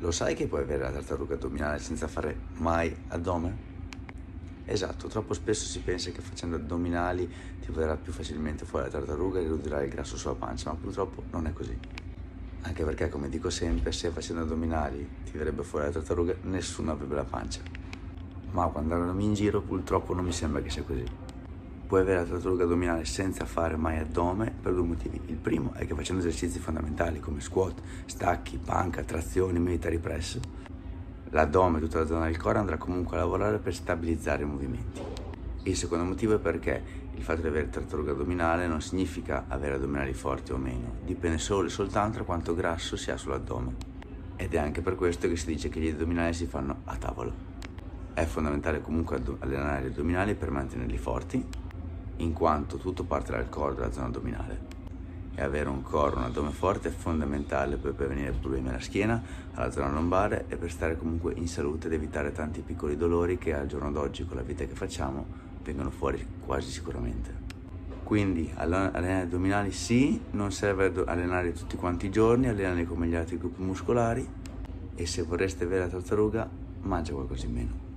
Lo sai che puoi avere la tartaruga addominale senza fare mai addome? Esatto, troppo spesso si pensa che facendo addominali ti verrà più facilmente fuori la tartaruga e ridurrai il grasso sulla pancia, ma purtroppo non è così. Anche perché, come dico sempre, se facendo addominali ti verrebbe fuori la tartaruga, nessuno avrebbe la pancia. Ma quando andando in giro, purtroppo non mi sembra che sia così. Puoi avere la tartaruga addominale senza fare mai addome per due motivi. Il primo è che facendo esercizi fondamentali come squat, stacchi, panca, trazioni, military press, L'addome e tutta la zona del core andrà comunque a lavorare per stabilizzare i movimenti. Il secondo motivo è perché il fatto di avere tartaruga addominale non significa avere addominali forti o meno, dipende solo e soltanto da quanto grasso si ha sull'addome. Ed è anche per questo che si dice che gli addominali si fanno a tavola. È fondamentale comunque allenare gli addominali per mantenerli forti, in quanto tutto parte dal core della zona addominale e avere un core, un addome forte è fondamentale per prevenire problemi alla schiena, alla zona lombare e per stare comunque in salute ed evitare tanti piccoli dolori che al giorno d'oggi con la vita che facciamo vengono fuori quasi sicuramente. Quindi allenare addominali sì, non serve allenare tutti quanti i giorni, allenarli come gli altri gruppi muscolari e se vorreste avere la tartaruga mangia qualcosa in meno.